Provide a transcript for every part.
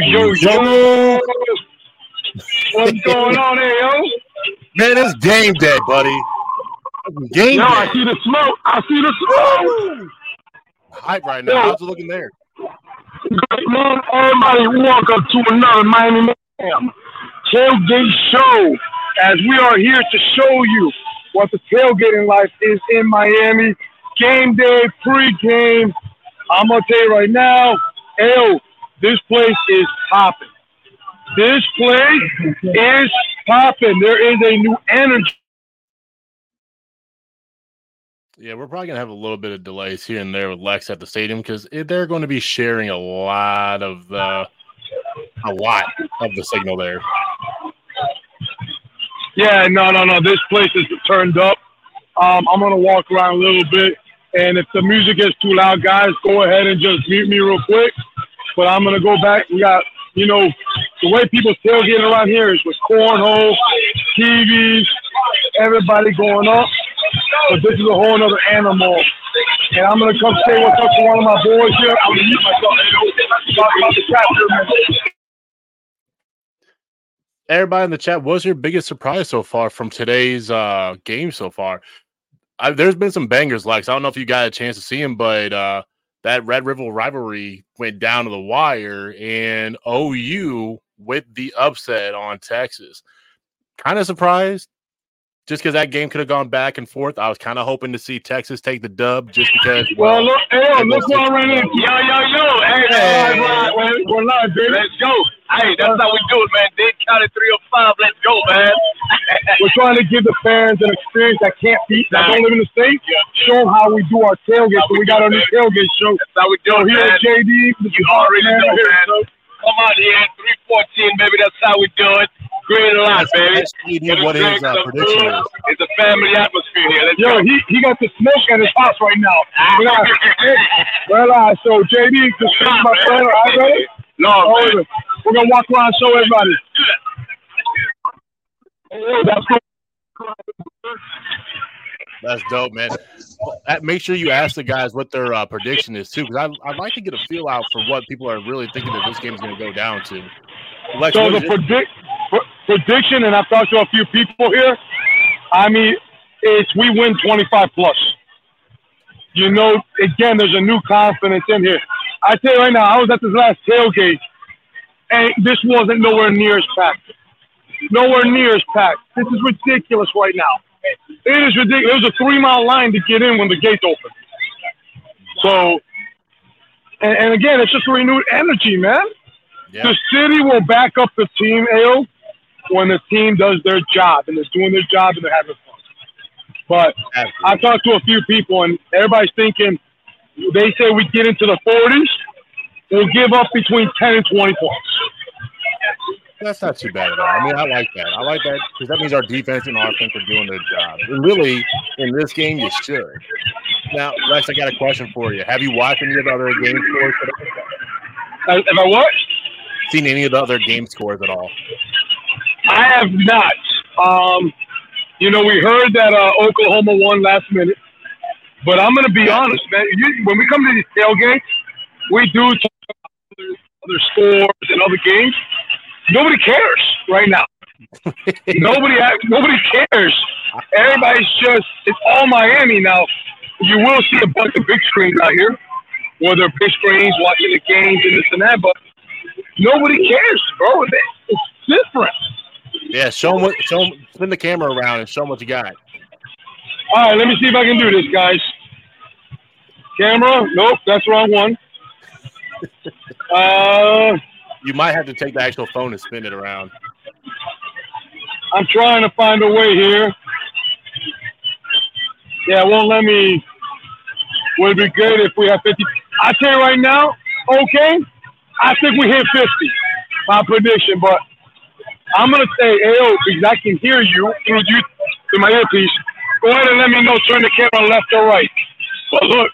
Yo, yo, yo. What's going on there, yo? Man, it's game day, buddy. Game Yo, day. I see the smoke. I see the smoke. Hype right now. How's it looking there? Morning, everybody. Welcome to another Miami Mayhem tailgate show. As we are here to show you what the tailgating life is in Miami. Game day, pre-game. I'm gonna tell you right now, yo, this place is popping. This place is popping. There is a new energy. Yeah, we're probably gonna have a little bit of delays here and there with Lex at the stadium because they're going to be sharing a lot of the, a lot of the signal there. Yeah, no, no, no. This place is turned up. Um, I'm gonna walk around a little bit, and if the music gets too loud, guys, go ahead and just mute me real quick. But I'm gonna go back. We got, you know, the way people tailgating around here is with cornhole, TVs, everybody going up. But this is a whole other animal. And I'm gonna come say what's up to one of my boys here. I'm gonna mute myself. About the. Everybody in the chat, what's your biggest surprise so far from today's uh, game so far? I, there's been some bangers, Lex. I don't know if you got a chance to see him, but uh, that Red River rivalry went down to the wire, and OU with the upset on Texas. Kind of surprised, just because that game could have gone back and forth. I was kind of hoping to see Texas take the dub, just because. Well, look, hey, it look was what I ran just- into. Yo, yo, yo. Hey, Hey. hey. We're, we're live, baby. Let's go. Hey, that's how we do it, man. Dade County 305. Let's go, man. We're trying to give the fans an experience that can't be, that don't live in the state. Show them how we do our tailgate. So we got our new tailgate show. That's how we do So it, here man. at JD, You already know, here, man. so- Come out here at 314, baby. That's how we do it. Green line, Let's- baby. let's see here what his uh, prediction is. It's a family atmosphere here. Let's Yo, go. he, he got the smoke at his house right now. We got, well, uh, so JD, just speak my friend. All right, ready? No, Oh, man. We're going to walk around and show everybody. Hey, that's cool. That's dope, man. Make sure you ask the guys what their uh, prediction is too, because I, I'd like to get a feel out for what people are really thinking that this game is going to go down to. Lex, So the predict pr- prediction, and I've talked to a few people here. I mean, it's we win 25 plus. You know, again, there's a new confidence in here. I tell you right now, I was at this last tailgate, and this wasn't nowhere near as packed. Nowhere near as packed. This is ridiculous right now. It is ridiculous. There was a three mile line to get in when the gates opened. So, and, and again, it's just a renewed energy, man yeah, the city will back up the team, Ale, when the team does their job and they're doing their job and they're having fun. But I talked to a few people and everybody's thinking they say we get into the 40s, we'll give up between 10 and 20 points. That's not too bad at all. I mean, I like that. I like that because that means our defense and offense are doing their job. And really, in this game, you should. Now, Lex, I got a question for you. Have you watched any of the other game scores? Today? If I what? Seen any of the other game scores at all? I have not. Um, you know, we heard that uh, Oklahoma won last minute, but I'm going to be honest, man. You, when we come to these tailgates, we do talk about other, other scores and other games. Nobody cares right now. nobody, nobody cares. Everybody's just it's all Miami now. You will see a bunch of big screens out here, where they're big screens watching the games and this and that, but nobody cares, bro. It's different. Yeah, show them what. them. spin the camera around and show them what you got. All right, let me see if I can do this, guys. Camera? Nope, that's the wrong one. Uh, You might have to take the actual phone and spin it around. I'm trying to find a way here. Yeah, it won't let me. Would be good if we have 50. I tell you right now, okay, I think we hit 50. My prediction, but I'm gonna say, AO, oh, because I can hear you through you through my earpiece. Go ahead and let me know. Turn the camera left or right. But look,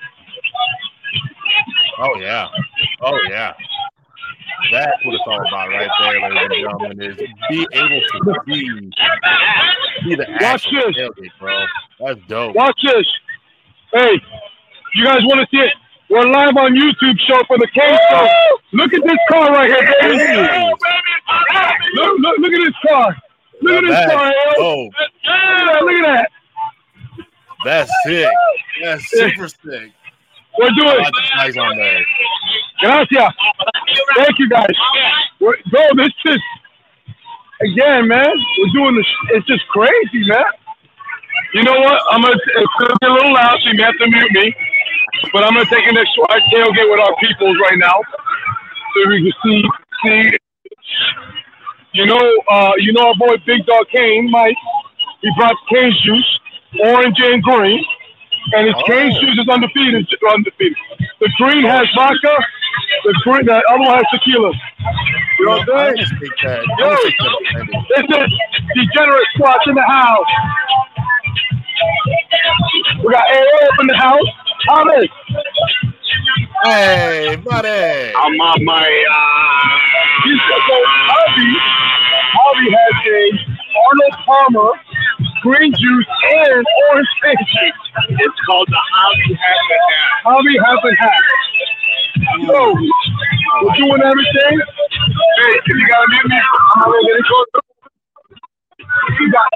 Oh yeah. Oh yeah. That's what it's all about right there, ladies and gentlemen, is be able to be see the Watch this. tailgate, bro. That's dope. watch this. Hey, you guys want to see it? We're live on YouTube show for the K Show. Look at this car right here, baby. Look, look, look at this car. Look at this bad. car, Al. Oh, Yeah, look at that. that's sick. That's super sick. We're doing. flags on there. Gracias. Thank you, guys. We're, bro, this is again, man. We're doing this. It's just crazy, man. You know what? I'm gonna. It's gonna be a little loud, so you may have to mute me. But I'm gonna take an extra tailgate with our peoples right now, so we can see see. You know, uh, you know our boy Big Dog Kane, Mike. He brought Kane's juice, orange and green, and his Oh. Kane's juice is undefeated. Undefeated. The green has vodka. The green, the other one has tequila. You know what I'm saying? Yo, just think that- this is Degenerate Squats in the house. We got AO up in the house. Thomas. Hey, buddy. I'm on my, uh, He's so Harvey. Harvey has a Arnold Palmer green juice and orange juice. it's called the Hobby Hat. Harvey has a hat. So we're doing everything. Hey, if you gotta mute me, I'm gonna get it close. We got,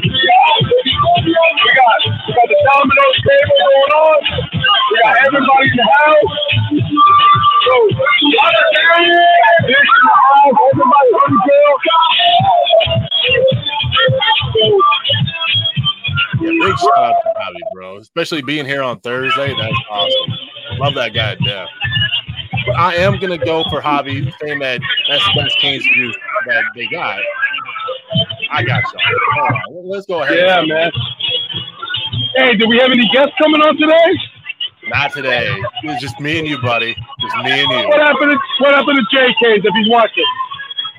we got, we got the Domino's table going on. We got everybody in the house. So, this in the house, everybody on the Yeah, big shout out to Bobby, bro. Especially being here on Thursday. That's awesome. Love that guy to death. But I am gonna go for Hobby, saying that that's the best Canes juice that they got. I got y'all. Let's go ahead. Yeah, man. Hey, do we have any guests coming on today? Not today. It's just me and you, buddy. Just me and you. What you. happened to what happened to JK's if he's watching?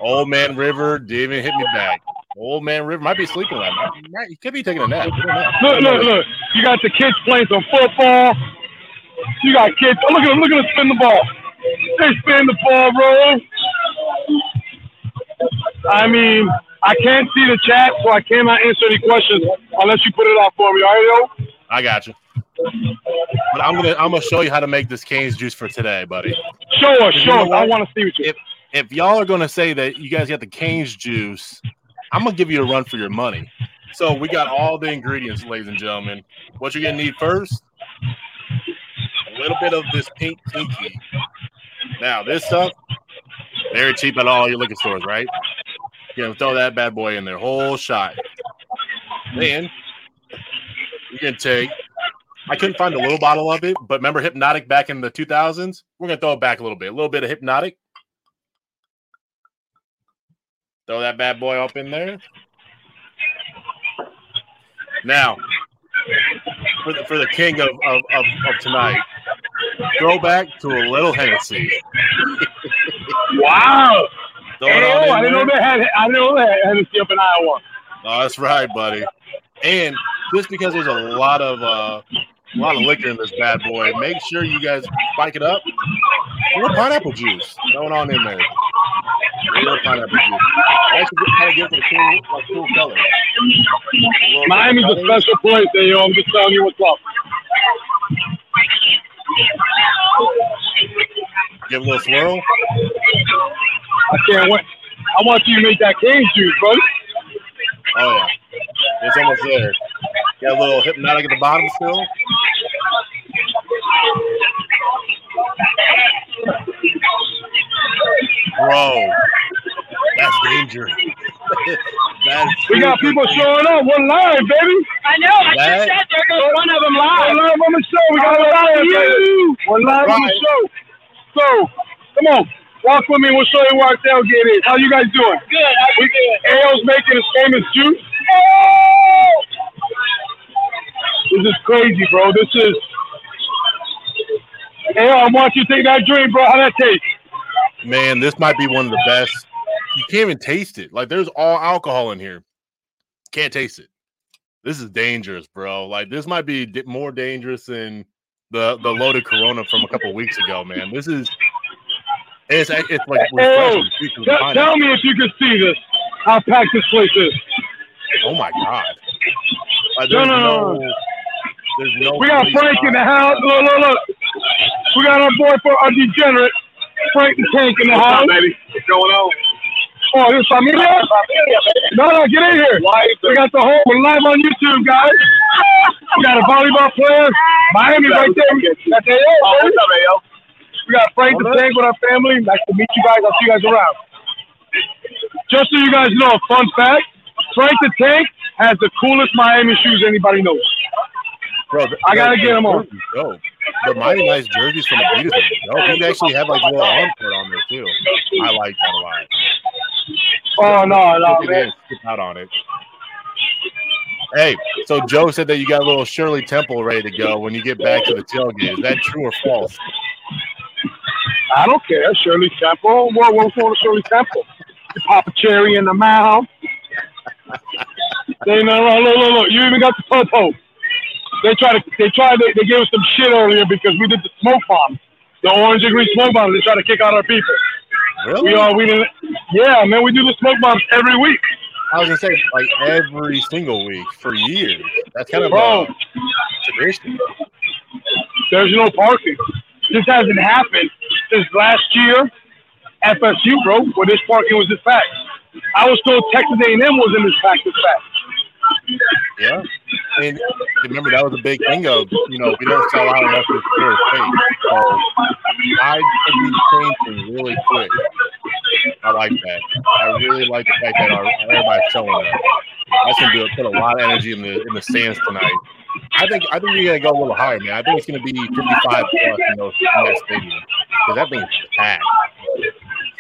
Old man River didn't even hit me back. Old man River might be sleeping right now. He could be taking a nap. We don't know. Look, look, look. You got the kids playing some football. You got kids. Oh, look at them. Look at them spin the ball. They spin the ball, bro. I mean, I can't see the chat, so I cannot answer any questions unless you put it out for me. All right, yo? I got you. But I'm gonna I'm gonna show you how to make this Canes juice for today, buddy. Show us, show us. I want to see what you. If if y'all are gonna say that you guys got the Canes juice, I'm gonna give you a run for your money. So we got all the ingredients, ladies and gentlemen. What you're gonna need first, a little bit of this pink tinky. Now this stuff, very cheap at all your liquor stores, right? You're gonna throw that bad boy in there, whole shot. Then you're take. I couldn't find a little bottle of it, but remember Hpnotiq back in the 2000s? We're gonna throw it back a little bit, a little bit of Hpnotiq. Throw that bad boy up in there. Now, for the, for the king of, of, of, of tonight, throw back to a little Hennessy. Wow. Throw Hey, yo, I didn't know they had. I didn't know they had Hennessy up in Iowa. Oh, that's right, buddy. And just because there's a lot of uh, a lot of liquor in this bad boy, make sure you guys spike it up. Little pineapple juice going on in there. Pineapple juice. Kind of gives it a cool, like, cool color. A Miami's a special place, hey, yo. I'm just telling you what's up. Give a little swirl. I can't wait. I want you to make that cane juice, buddy. Oh yeah, it's almost there. Got a little Hpnotiq at the bottom still. Bro, that's dangerous. that's We got super people dangerous. showing up. We're live, baby. I know. I That- just said there goes one of them We're live. live on the show. We got a live, baby. We're live on the Right. show. So, come on. Walk with me. We'll show you where our tailgate is. How you guys doing? Good. I We, AO's making his famous juice. This is crazy, bro. This is. AO, I want you to take that drink, bro. How that taste? Man, this might be one of the best. You can't even taste it. Like there's all alcohol in here. Can't taste it. This is dangerous, bro. Like this might be more dangerous than the the loaded Corona from a couple weeks ago, man. This is it's it's like refreshing. to speak to the Tell, tell me if you can see this. How packed this place is. Oh my god! Like, No, no, no, no, there's no. We got police Frank in the house. Look, look, look. We got our boy for our degenerate, Frank the Tank in the What's house. up, baby? What's going on? Oh, this familia? No, no, get in here. We got the whole we're live on YouTube, guys. We got a volleyball player. Miami right there. That's AO, Oh, baby. what's up, Ayo? We got Frank the Tank with our family. Nice to meet you guys. I'll see you guys around. Just so you guys know, a fun fact: Frank the Tank has the coolest Miami shoes anybody knows. Bro, I gotta get them on. dope. The Miami Nice jerseys from Adidas dope. You actually have like a little arm part on there too. I like that a lot. Oh no, no, man. it, skip out on it. Hey, so Joe said that you got a little Shirley Temple ready to go when you get back to the tailgate. Is that true or false? I don't care. Shirley Temple. What, what's wrong with Shirley Temple? You pop a cherry in the mouth. They no, no, look, look, look. You even got the popo. They try to, they try, they, they gave us some shit earlier because we did the smoke bomb, the orange and green smoke bomb. They try to kick out our people. Really? We all, we didn't. Yeah, man, we do the smoke bombs every week, I was gonna say like every single week for years. That's kind of bro. a tradition. There's no parking. This hasn't happened since last year. FSU, bro, where this parking was this packed. I was told Texas A&M this packed this fast. Yeah. And remember that was a big thing of you know we don't sell out enough to clear space. So I think we changing really quick. I like that. I really like the fact that everybody's showing up. That's gonna do put a lot of energy in the in the stands tonight. I think I think we gotta go a little higher, man. I think it's gonna be 55 plus in, those, in that stadium because that thing's packed,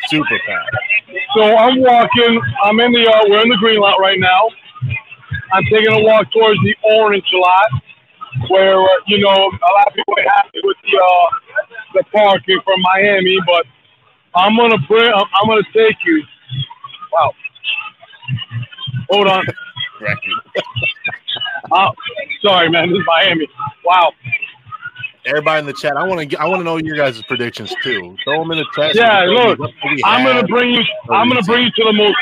super packed. So I'm walking. I'm in the uh, we're in the green lot right now. I'm taking a walk towards the orange lot, where uh, you know a lot of people ain't happy with the uh, the parking from Miami, but I'm gonna bring. I'm, I'm gonna take you. Wow. Hold on. Uh, sorry, man. This is Miami. Wow. Everybody in the chat, I want to I want to know your guys' predictions too. Throw them in the chat. Yeah, we can tell you look, I'm gonna bring you. I'm gonna bring you to the most.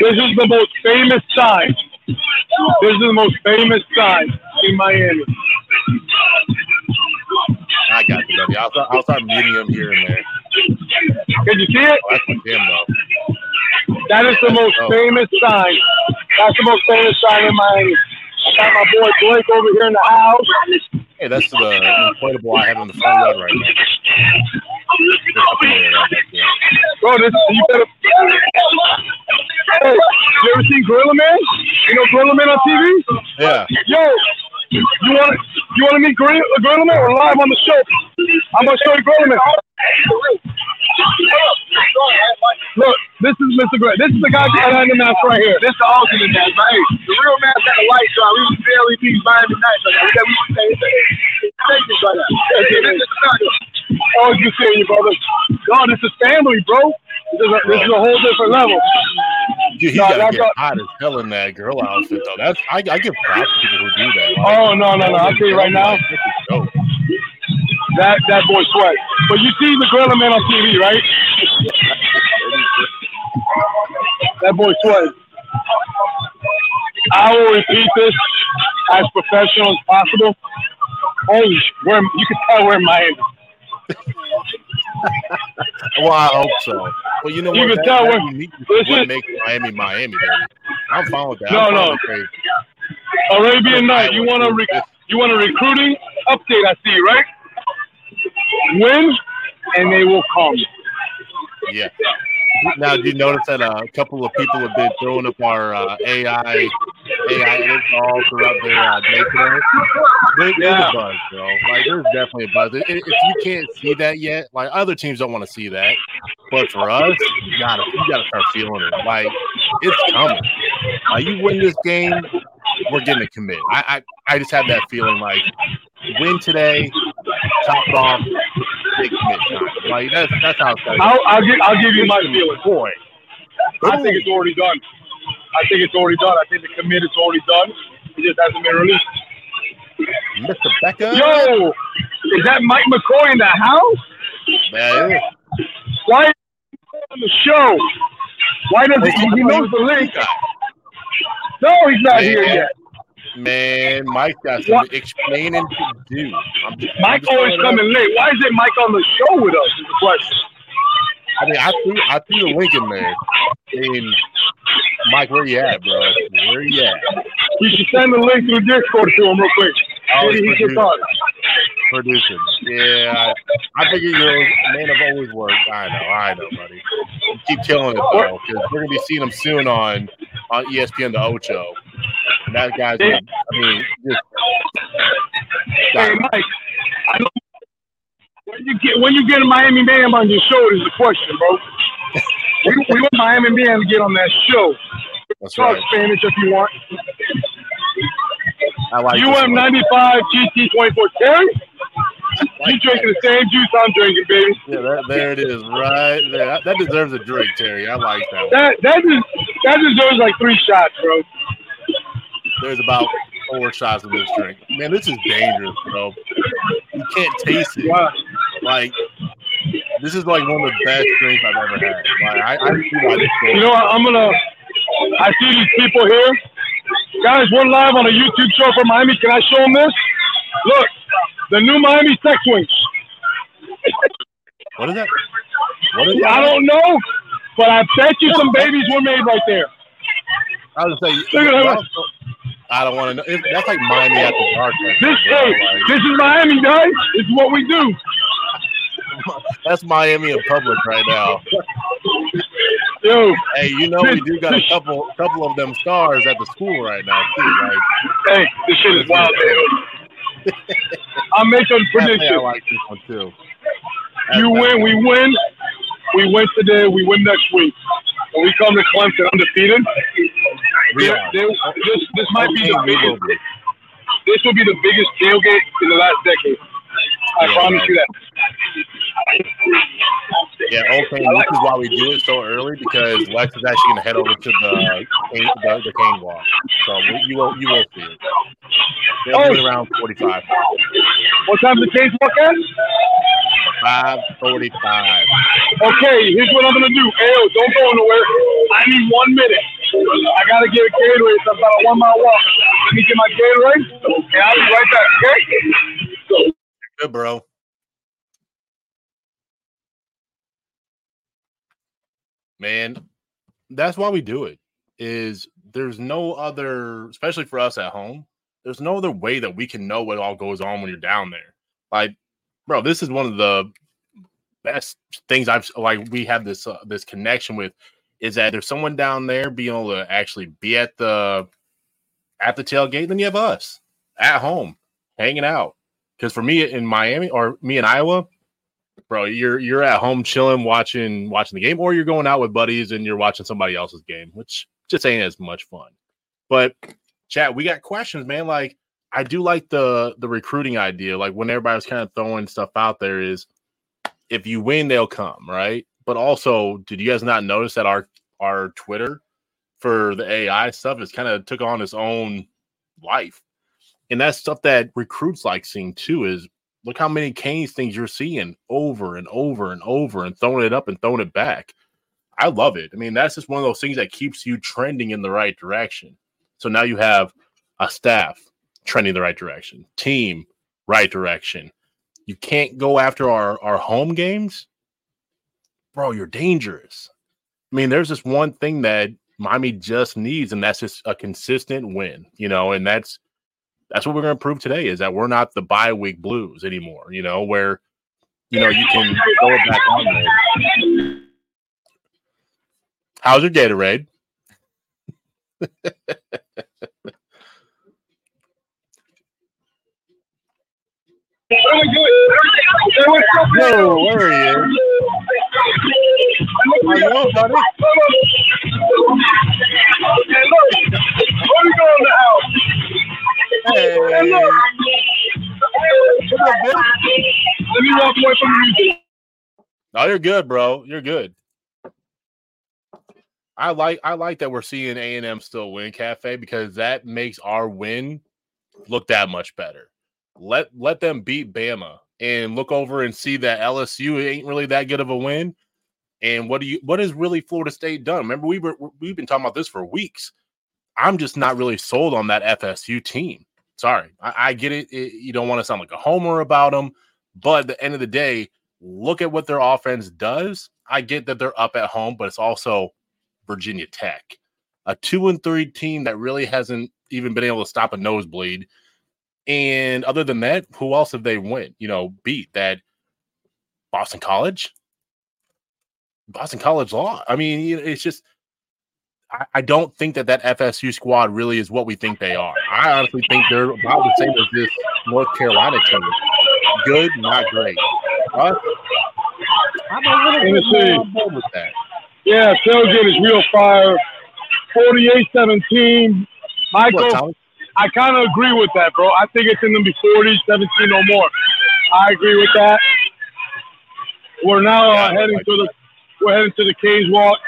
This is the most famous sign. This is the most famous sign in Miami. I got you, buddy. I'll start, I'll start muting them here and there. Can you see it? Oh, that's damn though. That is the most Oh. famous sign. That's the most famous sign in Miami. I got my boy Blake over here in the house. Hey, that's the inflatable I have on the front right now. Just up in there, right back there. Bro, this you better. Hey, you ever seen Gorilla Man? You know Gorilla Man on TV? Yeah. Yo, you want to you want to meet Gorilla, Gorilla Man? We're live on the show. I'm gonna show you Gorilla Man. Look, this is Mr. Gray. This is the guy behind the mask right here. This is the alternate mask, man. Hey, the real mask got the lights on. We was barely beat Miami Nice right now. We got was saying this right now. This is the Oh, you see you, brother. No, this is family, bro. This is a, this is a whole different level. Dude, he No, gotta get not- hot as hell in that girl outfit though. That's I, I give props to people who do that. Like, Oh no, no, no! I'll tell you right now, This is dope. That that boy sweat. But you see the Gorilla Man on TV, right? That boy sweat. I will repeat this as professional as possible. Holy, we're you can tell we're in Miami. Well, I hope so. Well, you know You what? can that, tell that we're- uniqueness is this what is- makes Miami Miami, baby. I'm fine with that. No, no. Arabian Night. You want a re- you want a recruiting update? I see, right? Win, and they will come. Yeah. Now, do you notice that uh, a couple of people have been throwing up our uh, AI AI all throughout their uh, day today? There, there's Yeah. a buzz, bro. Like, there's definitely a buzz. If, if you can't see that yet, like other teams don't want to see that, but for us, you gotta you gotta start feeling it. Like, it's coming. Like, you win this game, we're getting a commit. I I, I just have that feeling like win today, top off, big commit time. Like that's that's how it's. I'll, I'll give I'll give you my feeling. Boy, I think it's already done. I think it's already done. I think the commit is already done. It just hasn't been released. Mr. Becca. Yo, is that Mike McCoy in the house? Man. Why is he on the show? Why does he? He knows the link. No, he's not here yet. Man, Mike got some explaining to do. Just, Mike always throwing it out. coming late. Why is it Mike on the show with us? Is the question. I mean, I threw I threw the link in there. I mean, Mike, where you at, bro? Where you at? You should send the link through the Discord to him real quick. Oh, he can talk. Producing. Yeah, I, I figure you're a man of always work. I know, I know, buddy. You keep killing it though, because we're gonna be seeing him soon on on ESPN the Ocho. That guy's, I mean, just Hey, Mike, I know when you get when you get a Miami man on your show, there's a question, bro. we, we want Miami man to get on that show. that's Talk right. Spanish if you want. I like UM ninety five GT twenty four Terry. You drinking the same juice I'm drinking, baby. Yeah, that, there it is, right there. That, that deserves a drink, Terry. I like that. One. That that is that deserves like three shots, bro. There's about four shots of this drink. Man, this is dangerous, bro. You can't taste it. Like, this is like one of the best drinks I've ever had. Like, I, I see why this You know, what? I'm gonna. I see these people here, guys. We're live on a YouTube show from Miami. Can I show them this? Look, the new Miami Sex Wings. What is that? What is I don't know, but I bet you some babies were made right there. I was gonna say, that. I don't want to know. That's like Miami after dark. right This there, hey. Like, this is Miami, guys. This is what we do. that's Miami in public right now. Yo, Hey, you know we do got a couple, couple of them stars at the school right now too, right? hey, this shit is wild, man. I'm making a Definitely, I like this one too. That's You win, we win. We win today. We win next week. When we come to Clemson undefeated, We are. they- this this might be the we will biggest. be. This will be the biggest tailgate in the last decade. I Yeah, promise man. you that. Yeah, okay. This is why we do it so early because Lex is actually going to head over to the cane, the, the cane walk. So you will you will see it. They'll be Oh. around forty five. What time's the Canes walk at? Five forty five. Okay, here's what I'm gonna do. Ayo, don't go nowhere. I need one minute. I gotta get a Gatorade. It's about a one mile walk. Let me get my Gatorade, and I'll be right back. Okay? Good, bro. Man, that's why we do it. Is there's no other, especially for us at home, there's no other way that we can know what all goes on when you're down there. Like, bro, this is one of the best things I've like. We have this uh, this connection with is that there's someone down there being able to actually be at the at the tailgate. Then you have us at home hanging out. Because for me in Miami or me in Iowa, bro, you're you're at home chilling, watching watching the game, or you're going out with buddies and you're watching somebody else's game, which just ain't as much fun. But chat, we got questions, man. Like I do like the the recruiting idea. Like when everybody's kind of throwing stuff out there, is if you win, they'll come, right? But also, did you guys not notice that our our Twitter for the AI stuff has kind of took on its own life? And that's stuff that recruits like seeing too. Is look how many Canes things you're seeing over and over and over and throwing it up and throwing it back. I love it. I mean, that's just one of those things that keeps you trending in the right direction. So now you have a staff trending the right direction, team right direction. You can't go after our our home games, bro. You're dangerous. I mean, there's this one thing that Miami just needs, and that's just a consistent win. You know, and that's that's what we're to prove today is that we're not the bye week blues anymore. You know, where you know you can throw it back on there. How's your data Gatorade? Really good. Hey, what's up, man? No, where are you? How you doing, buddy? Hey, look. What we doing in the house? Hey, Hey, look. what's up, man? Let me walk away from the music. No, you're good, bro. You're good. I like I like that we're seeing A and M still win Cafe because that makes our win look that much better. Let let them beat Bama and look over and see that LSU ain't really that good of a win. And what do you what has really Florida State done? Remember we were we've been talking about this for weeks. I'm just not really sold on that FSU team. Sorry, I, I get it. it. You don't want to sound like a homer about them, but at the end of the day, look at what their offense does. I get that they're up at home, but it's also Virginia Tech, a two and three team that really hasn't even been able to stop a nosebleed. And other than that, who else have they went? You know, beat that Boston College. Boston College law. I mean, it's just I, I don't think that that FSU squad really is what we think they are. I honestly think they're about the same as this North Carolina team. Good, not great. But I'm a little bit more on board with that. Yeah, tailgate is real fire. 48-17. Michael, What, I kind of agree with that, bro. I think it's in them be 40, 17 or more. I agree with that. We're now uh, heading to the we're heading to the Canes Walk.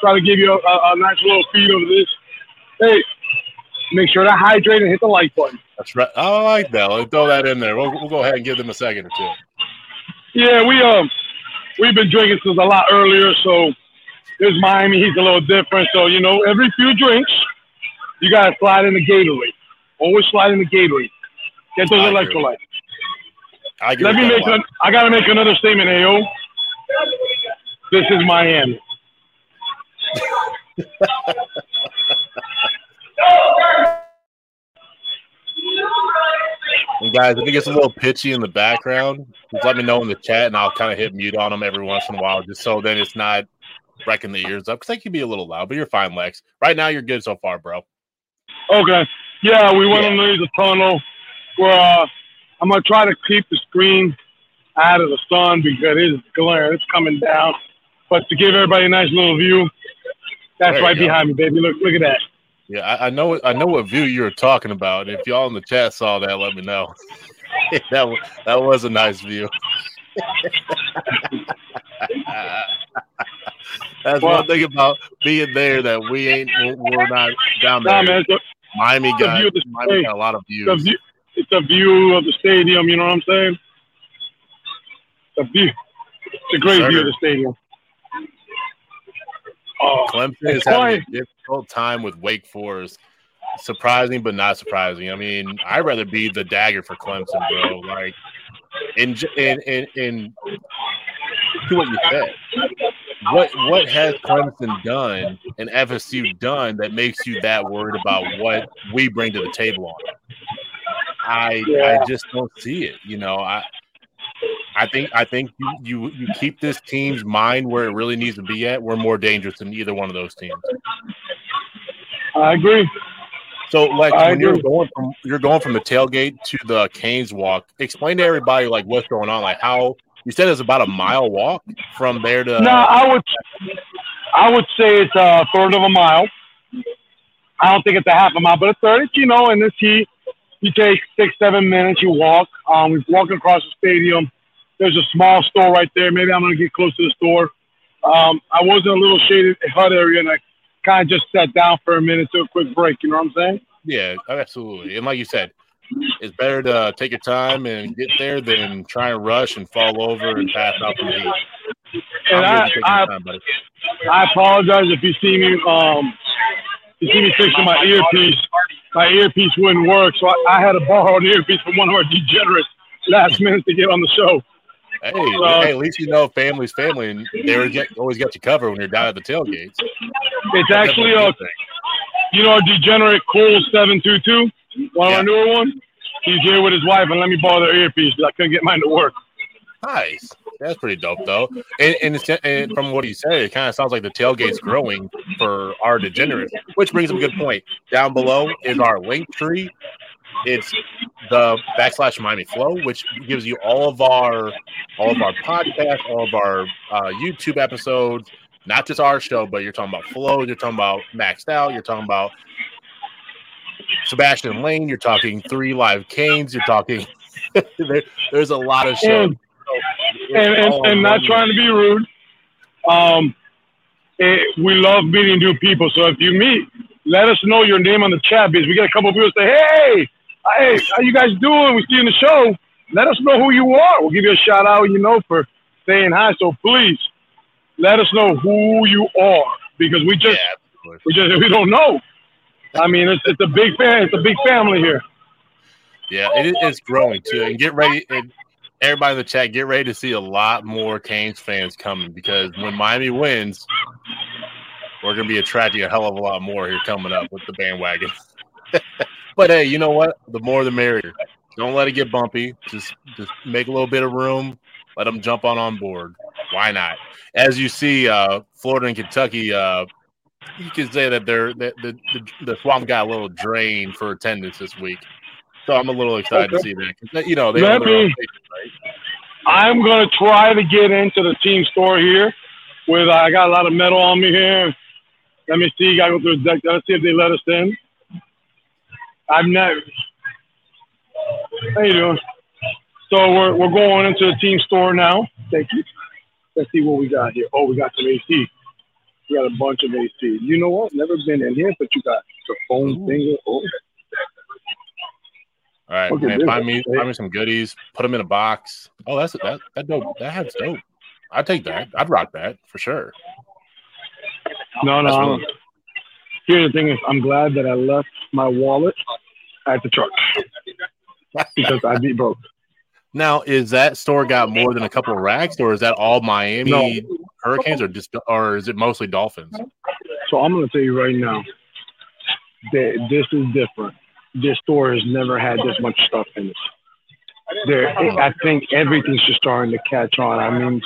Try to give you a, a, a nice little feed of this. Hey, make sure to hydrate and hit the like button. That's right. I like that. Let's throw that in there. We'll, we'll go ahead and give them a second or two. Yeah, we um we've been drinking since a lot earlier, so there's Miami. He's a little different. So you know, every few drinks, you gotta slide in the Gatorade. Always slide in the Gatorade. Get those electrolytes. I Let me make. An, I gotta make another statement, Ao. This is Miami. And guys, if it gets a little pitchy in the background, just let me know in the chat, and I'll kind of hit mute on them every once in a while, just so then it's not wrecking the ears up. Because they can be a little loud, but you're fine, Lex. Right now, you're good so far, bro. Okay. Yeah, we went Yeah. underneath the tunnel. Where uh, I'm gonna try to keep the screen out of the sun because it's glare. It's coming down. But to give everybody a nice little view, that's right go. behind me, baby. Look, look at that. Yeah, I, I know. I know what view you were talking about. If y'all in the chat saw that, let me know. that that was a nice view. That's Well- one thing about being there that we ain't. We're, not down Nah, there. man, it's a, Miami got view of the Miami got a lot of it's a views. view. It's a view of the stadium. You know what I'm saying? It's a view. It's a great view of the stadium. Oh, Clemson is having a difficult time with Wake Forest. Surprising, but not surprising. I mean, I'd rather be the dagger for Clemson, bro. Like, in in in, in to what you said. What what has Clemson done and FSU done that makes you that worried about what we bring to the table on it? I Yeah. I just don't see it. You know, I I think I think you, you you keep this team's mind where it really needs to be at. We're more dangerous than either one of those teams. I agree. So, like I when you're going from you're going from the tailgate to the Canes walk, explain to everybody like what's going on, like how you said it's about a mile walk from there to. No, I would, I would say it's a third of a mile. I don't think it's a half a mile, but a third. You know, in this heat, you take six, seven minutes. You walk. Um, we're walking across the stadium. There's a small store right there. Maybe I'm gonna get close to the store. Um, I was in a little shaded hut area, and I kind of just sat down for a minute to a quick break. You know what I'm saying? Yeah, absolutely. And like you said, it's better to take your time and get there than try and rush and fall over and pass out from the heat. And I, good with taking I, time. I apologize if you see me um you see me fixing my earpiece. My earpiece wouldn't work, so I, I had to borrow an earpiece from one of our degenerates last minute to get on the show. Hey, hey, at least you know family's family, and they always get always got you covered when you're down at the tailgates. It's actually uh you know our degenerate Cool seven two two, one of our newer ones. He's here with his wife and let me borrow their earpiece because I couldn't get mine to work. Nice. That's pretty dope, though. And, and, and from what he said, it kind of sounds like the tailgate's growing for our degenerates, which brings up a good point. Down below is our link tree. It's the backslash Miami Flo, which gives you all of our all of our podcasts, all of our uh, YouTube episodes, not just our show, but you're talking about Flo, you're talking about Maxed Out, you're talking about Sebastian Lane, you're talking Three Live Canes, you're talking. there, there's a lot of shows. And and, and, and not trying to be rude. Um, eh, we love meeting new people. So if you meet, let us know your name on the chat because we get a couple of people say, "Hey, hey, how you guys doing? We see you in the show. Let us know who you are. We'll give you a shout out, you know, for saying hi. So please let us know who you are because we just absolutely. we just we don't know. I mean, it's, it's a big fan. It's a big family here. Yeah, it, it's growing too. And get ready, and everybody in the chat, get ready to see a lot more Canes fans coming because when Miami wins, we're going to be attracting a hell of a lot more here coming up with the bandwagon. but hey, you know what? The more the merrier. Don't let it get bumpy. Just just make a little bit of room. Let them jump on on board. Why not? As you see, uh, Florida and Kentucky, uh, you can say that they're the, the, the, the swamp got a little drained for attendance this week. So I'm a little excited okay. to see that. You know, they Let me, right? I'm going to try to get into the team store here. With uh, I got a lot of metal on me here. Let me see. Got to go through the deck. Let's see if they let us in. I've never. How you doing? So we're we're going into the team store now. Thank you. Let's see what we got here. Oh, we got some AC. We got a bunch of AC. You know what? Never been in here, but you got the phone thing. Oh. All right, man. Find me, find me some goodies. Put them in a box. Oh, that's that. That dope. That has dope. I'd take that. I'd rock that for sure. No, no. Really... Here's the thing: is I'm glad that I left my wallet at the truck because I'd be broke. Now, is that store got more than a couple of racks, or is that all Miami no. Hurricanes, or just, or is it mostly Dolphins? So I'm going to tell you right now that this is different this store has never had this much stuff in it. There, I think everything's just starting to catch on. I mean,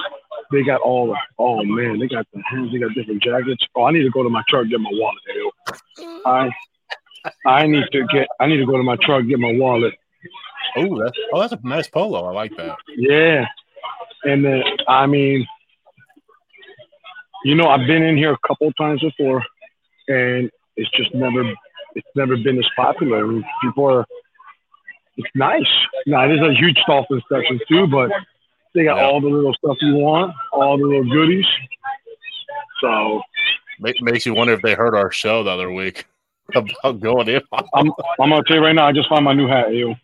they got all the, oh man, they got the hands, they got different jackets. Oh, I need to go to my truck get my wallet. I, I need to get, I need to go to my truck get my wallet. Oh, that's oh, that's a nice polo. I like that. Yeah, and then I mean, you know, I've been in here a couple times before, and it's just never it's never been as popular. People are, it's nice. Now, it is a huge Dolphin section too, but they got yeah. all the little stuff you want, all the little goodies. So makes you wonder if they heard our show the other week about going in. I'm, I'm gonna tell you right now. I just found my new hat. Ew.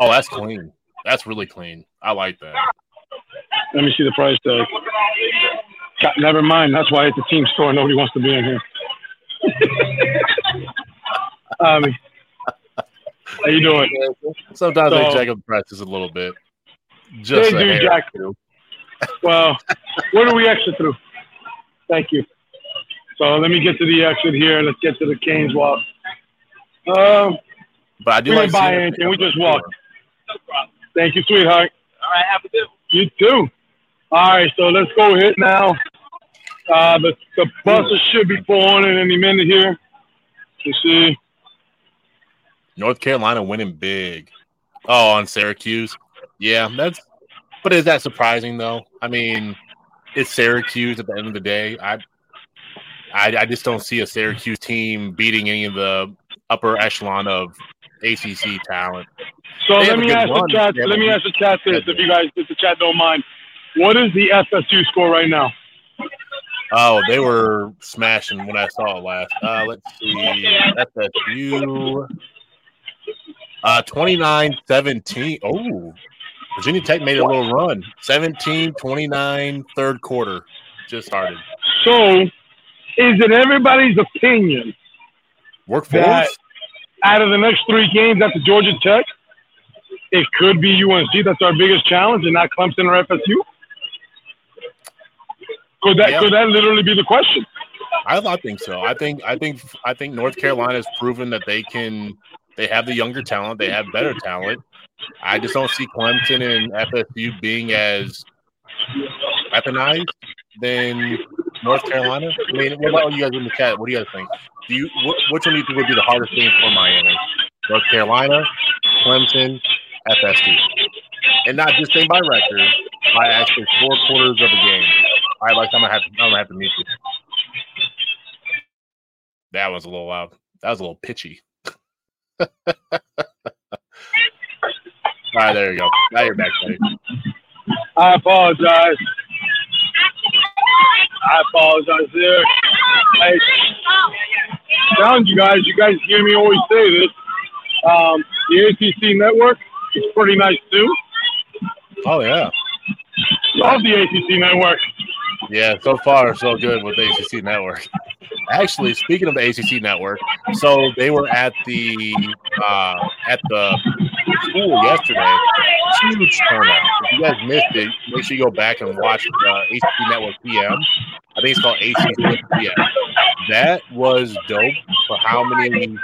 Oh, that's clean. That's really clean. I like that. Let me see the price tag. Never mind. That's why it's a team store. Nobody wants to be in here. um, how you doing? Sometimes so, they jack up the prices a little bit. Just they do jack. Well, what do we exit through? Thank you. So let me get to the exit here. Let's get to the Canes walk. Um, but I do we like didn't buy anything. We just walked. Thank you, sweetheart. All right, have a good. You too. All right, so let's go hit now. Uh, the, the buses should be pulling in any minute here. You see. North Carolina winning big. Oh, on Syracuse. Yeah, that's. But is that surprising though? I mean, it's Syracuse at the end of the day. I, I, I just don't see a Syracuse team beating any of the upper echelon of ACC talent. So let me ask the chat. Let me ask the chat this, if you guys, if the chat don't mind. What is the FSU score right now? Oh, they were smashing when I saw it last. Uh, let's see. FSU. Uh, 29 17. Oh, Virginia Tech made a little run. 17 29, third quarter just started. So, is it everybody's opinion Work that out of the next three games after Georgia Tech, it could be UNC that's our biggest challenge and not Clemson or FSU? Could that could that literally be the question? I, I think so. I think I think I think North Carolina has proven that they can. They have the younger talent. They have better talent. I just don't see Clemson and FSU being as weaponized than North Carolina. I mean, what about you guys in the chat? What do you guys think? Do you which one do you think would be the hardest thing for Miami? North Carolina, Clemson, FSU, and not just saying by record, by actually four quarters of a game. I like. I'm gonna have to. I'm gonna have to meet you. That was a little loud. That was a little pitchy. All right, there you go. Now you're back, buddy. I apologize. I apologize there. I telling you guys, you guys hear me always say this. Um, the ACC network is pretty nice too. Oh yeah. Love the ACC network. Yeah, so far so good with the ACC Network. Actually, speaking of the ACC network, so they were at the uh, at the school yesterday. Huge turnout. If you guys missed it, make sure you go back and watch the ACC network PM. I think it's called ACC PM. That was dope for how many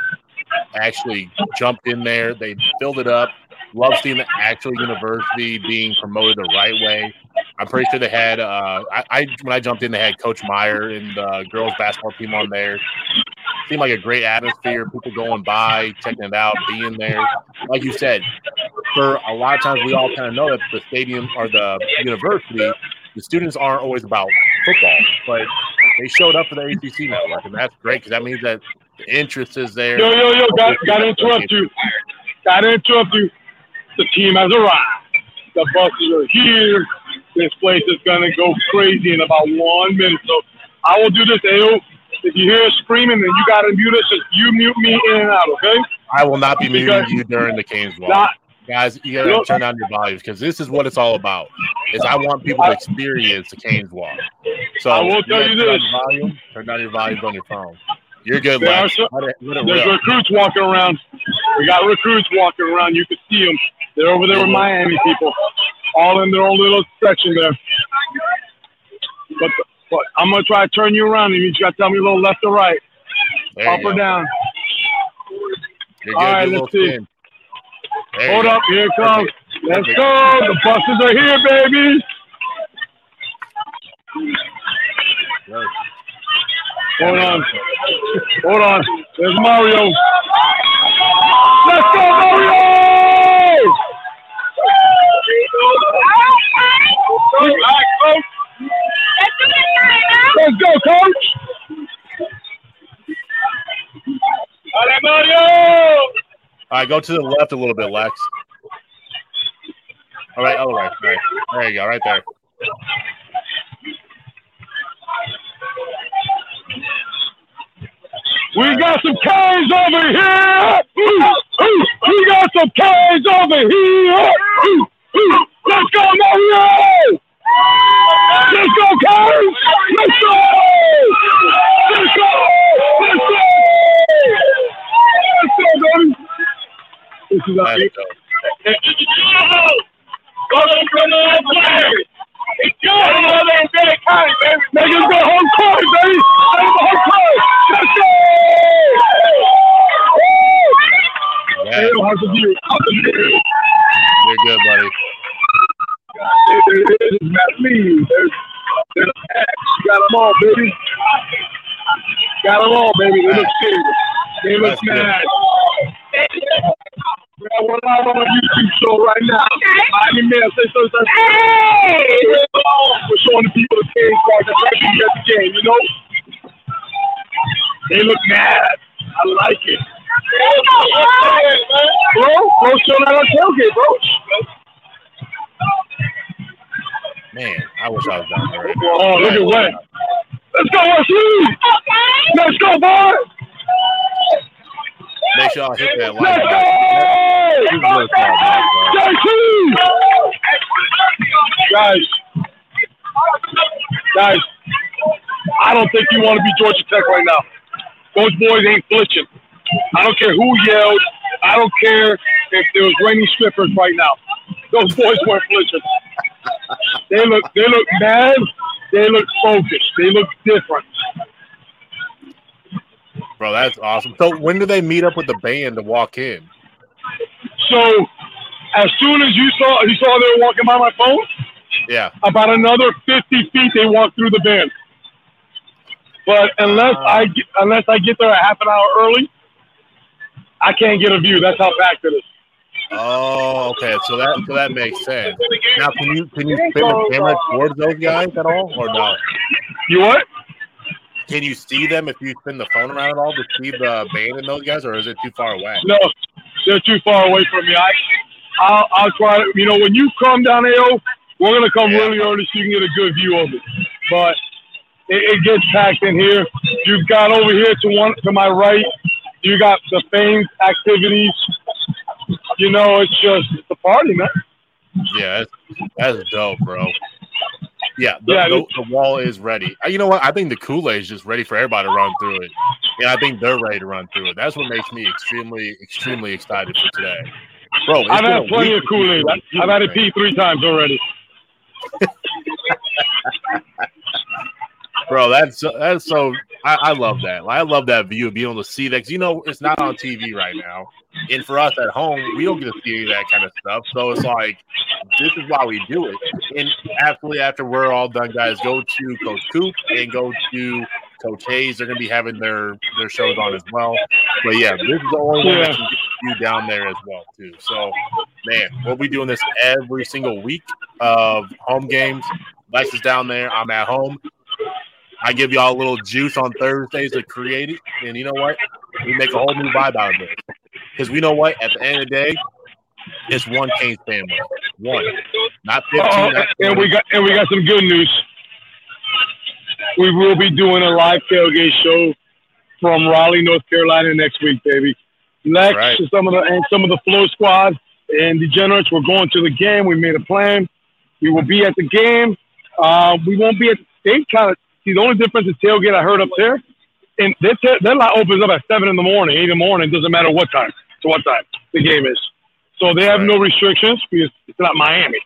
actually jumped in there. They filled it up. Love seeing the actual university being promoted the right way. I'm pretty sure they had. Uh, I, I when I jumped in, they had Coach Meier and the girls basketball team on there. Seemed like a great atmosphere. People going by, checking it out, being there. Like you said, for a lot of times we all kind of know that the stadium or the university, the students aren't always about football, but they showed up for the ACC network, and that's great because that means that the interest is there. Yo, yo, yo, got, got to interrupt you. Got to interrupt you. The team has arrived. The buses are here. This place is going to go crazy in about one minute. So I will do this, Ayo. If you hear us screaming, then you got to mute us. You mute me in and out, okay? I will not be Because- muting you during the Canes walk. Guys, you gotta turn down your volumes because this is what it's all about. Is I want people to experience the Canes walk. So I will tell you down this. your volume, turn down your volumes on your phone. You're good, There Lex. some- Let it, let it there's rip. recruits walking around. We got recruits walking around. You can see them. They're over there with mm-hmm. Miami people, all in their own little section there. But, but I'm to try to turn you around, and you just got to tell me a little left or right, There up or go. down. Good. right, let's see. spin. There Hold up, here it comes. Let's go. The buses are here, baby. Good. Hold on. Hold on. There's Mario. Let's go, Mario! Let's go, coach. All right, Mario. All right, go to the left a little bit, Lex. All right, all right, all right. There you go, right there. We got some K's over here. Ooh, ooh, We got some K's over here. Ooh, ooh. Let's go, Mario. Let's go, K's. Let's go. Let's go. Let's go. Let's go, baby. This is our Let's go. Make him go home court, baby. Make him go home court. Let's go. Woo! Yeah, Hey, how's the view? How's you're good, buddy. It is Matt Lee. There's, there's You got them all, baby. Show right now. Miami Man, say so, so. Hey! We're showing the people the game card that's right here at the game, you know? They look mad. I like it. Bro, bro, still not on tailgate, bro. Man, I wish I was down there. Right Oh, look at what. Let's go, Wesley! Let's go, boy! Make sure I hit that like Let's go! This is really fun, man, bro. JT! Guys, guys, I don't think you want to be Georgia Tech right now. Those boys ain't flinching. I don't care who yelled. I don't care if there was raining strippers right now. Those boys weren't flinching. They look, they look mad. They look focused. They look different. Bro, that's awesome. So when do they meet up with the band to walk in? So, as soon as you saw, you saw they were walking by my phone. Yeah. about another 50 feet they walk through the bend. But unless Ah. I get, unless I get there a half an hour early, I can't get a view. That's how packed it is. Oh, okay. So that so that makes sense. Now, can you can you spin the camera towards those guys at all, or no? You what? Can you see them if you spin the phone around at all to see the band and those guys, or is it too far away? No, they're too far away from me. I, I'll, I'll try. to- You know, when you come down AO, we're gonna come Yeah. really early so you can get a good view of it. But it, it gets packed in here. You've got over here to one to my right. You got the famed activities. You know, it's just it's a party, man. Yeah, that's, that's dope, bro. Yeah, the, Yeah, the, the wall is ready. Uh, You know what? I think the Kool Aid is just ready for everybody to run through it. And I think they're ready to run through it. That's what makes me extremely, extremely excited for today. Bro, I've had plenty of Kool Aid. I've had it pee three times already. Bro, that's that's so. I, I love that. I love that view of being able to see that. 'cause, you know, it's not on TV right now, and for us at home, we don't get to see that kind of stuff. So it's like this is why we do it. And absolutely, after we're all done, guys, go to Coach Coop and go to Coach Hayes. They're going to be having their their shows on as well. But yeah, this is the only one that can get you down there as well too. So man, we'll be doing this every single week of home games. Lex is down there. I'm at home. I give y'all a little juice on Thursdays to create it, and you know what? We make a whole new vibe out of it. Because we know what? At the end of the day, it's one Canes family. One, not fifteen. Uh-oh, not and we got and we got some good news. We will be doing a live tailgate show from Raleigh, North Carolina next week, baby. Lex Right. and some of the and some of the Flo squad and degenerates. We're going to the game. We made a plan. We will be at the game. Uh, we won't be at. They kind of see the only difference is tailgate. I heard up there, and their ta- their lot opens up at seven in the morning, eight in the morning. Doesn't matter what time to what time the game is. So they have Right. no restrictions because it's not Miami.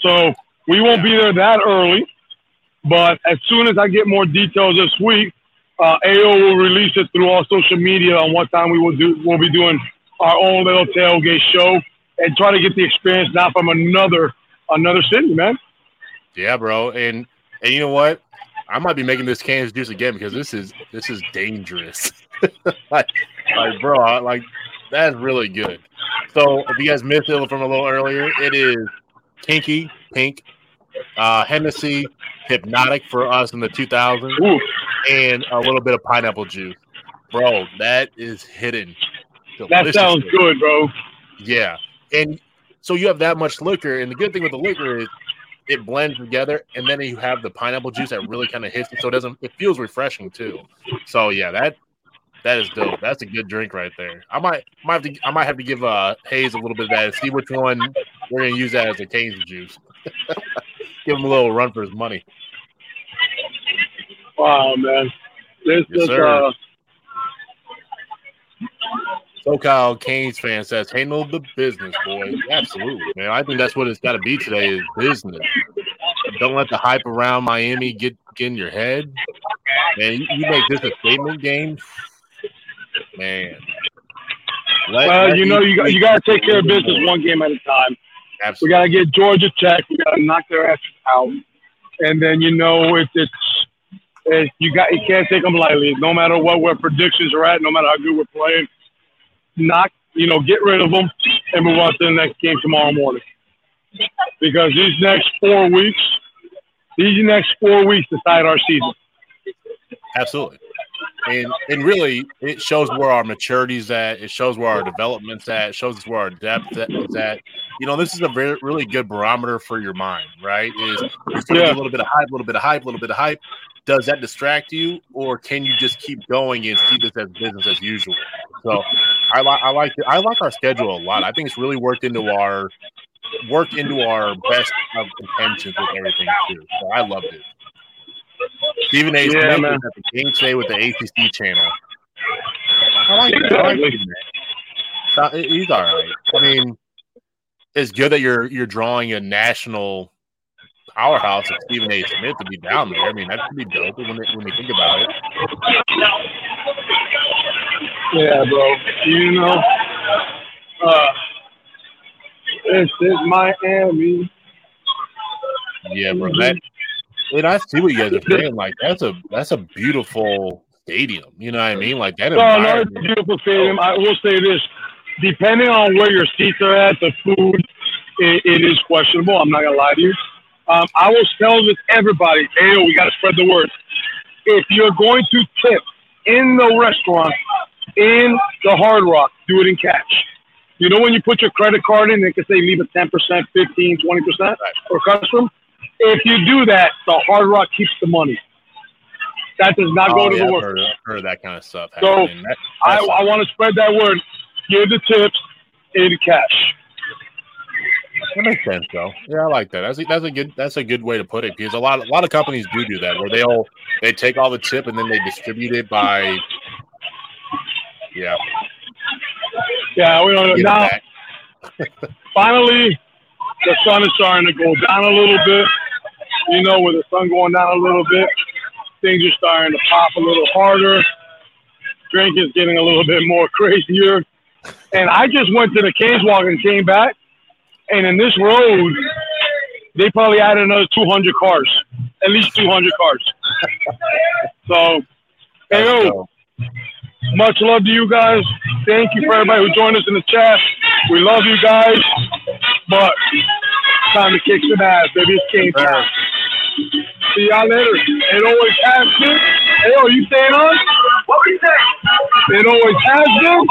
So we won't be there that early. But as soon as I get more details this week, uh, AO will release it through all social media on what time we will do. We'll be doing our own little tailgate show and try to get the experience now from another another city, man. Yeah, bro. And and you know what? I might be making this Canes juice again because this is this is dangerous. like, like, bro, I, like that's really good. So if you guys missed it from a little earlier, it is Kinky, Pink, uh, Hennessy, Hpnotiq for us in the 2000s, Ooh, and a little bit of pineapple juice. Bro, that is hidden. that sounds good, bro. Yeah. And so you have that much liquor, and the good thing with the liquor is it blends together, and then you have the pineapple juice that really kind of hits it, so it doesn't. It feels refreshing too. So yeah, that that is dope. That's a good drink right there. I might might have to I might have to give uh Hayes a little bit of that and see which one we're gonna use that as a Canes juice. give him a little run for his money. Wow, man. This Yes, is sir. uh, SoCal Canes fan says, handle the business, boy. Absolutely, man. I think that's what it's got to be today is business. Don't let the hype around Miami get, get in your head. Man, you, you make this a statement game, man. Let- well, let you know, you got you got to take care of business one game at a time. Absolutely. We got to get Georgia Tech. We got to knock their asses out, and then you know it's it's, it's you got you can't take them lightly. No matter what where predictions are at, no matter how good we're playing, knock you know get rid of them and move on to the next game tomorrow morning. Because these next four weeks, these next four weeks decide our season. Absolutely. And and really, it shows where our maturity's at. It shows where our development's at. It shows us where our depth is at. You know, this is a very really good barometer for your mind, right? Is you sort of Yeah. a little bit of hype, a little bit of hype, a little bit of hype. Does that distract you, or can you just keep going and see this as business as usual? So, I like I like I like our schedule a lot. I think it's really worked into our worked into our best of intentions with everything too. So I loved it. Stephen A. Yeah, Smith man. at the game today with the ACC channel. I like that. I like Exactly. him, man. He's all right. I mean, it's good that you're you're drawing a national powerhouse of Stephen A. Smith to be down there. I mean, that's pretty dope when they, when they think about it. Yeah, bro. You know, uh, this is Miami. Yeah, bro. That and I see what you guys are saying. Like that's a that's a beautiful stadium. You know what I mean? Like that No, no, it's a beautiful stadium. I will say this: depending on where your seats are at, the food it, it is questionable. I'm not gonna lie to you. Um, I will tell this everybody. Hey, we got to spread the word. If you're going to tip in the restaurant in the Hard Rock, do it in cash. You know when you put your credit card in, they can say leave a 10%, 15, 20% for custom. If you do that, the Hard Rock keeps the money. That does not go Oh, to yeah, the work. heard, I've heard that kind of stuff. So. That- I, I want to spread that word. Give the tips in cash. That makes sense, though. Yeah, I like that. That's a, that's a good that's a good way to put it because a lot a lot of companies do do that where they'll they take all the tip and then they distribute it by. Yeah. Yeah, we don't know. Now, finally, the sun is starting to go down a little bit. You know, with the sun going down a little bit, things are starting to pop a little harder. Drink is getting a little bit more crazier. And I just went to the cage walk and came back. And in this road, they probably added another 200 cars, at least 200 cars. so, hey, yo, much love to you guys. Thank you for everybody who joined us in the chat. We love you guys. But time to kick some ass, baby. It's game time. See y'all later. It always has been. Hey, are you staying on? What we say? It always has been.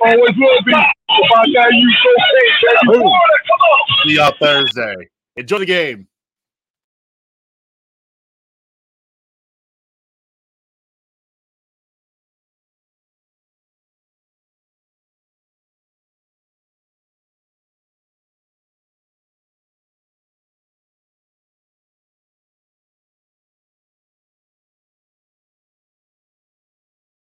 Always will be. About that, you so baby. See y'all Thursday. Enjoy the game.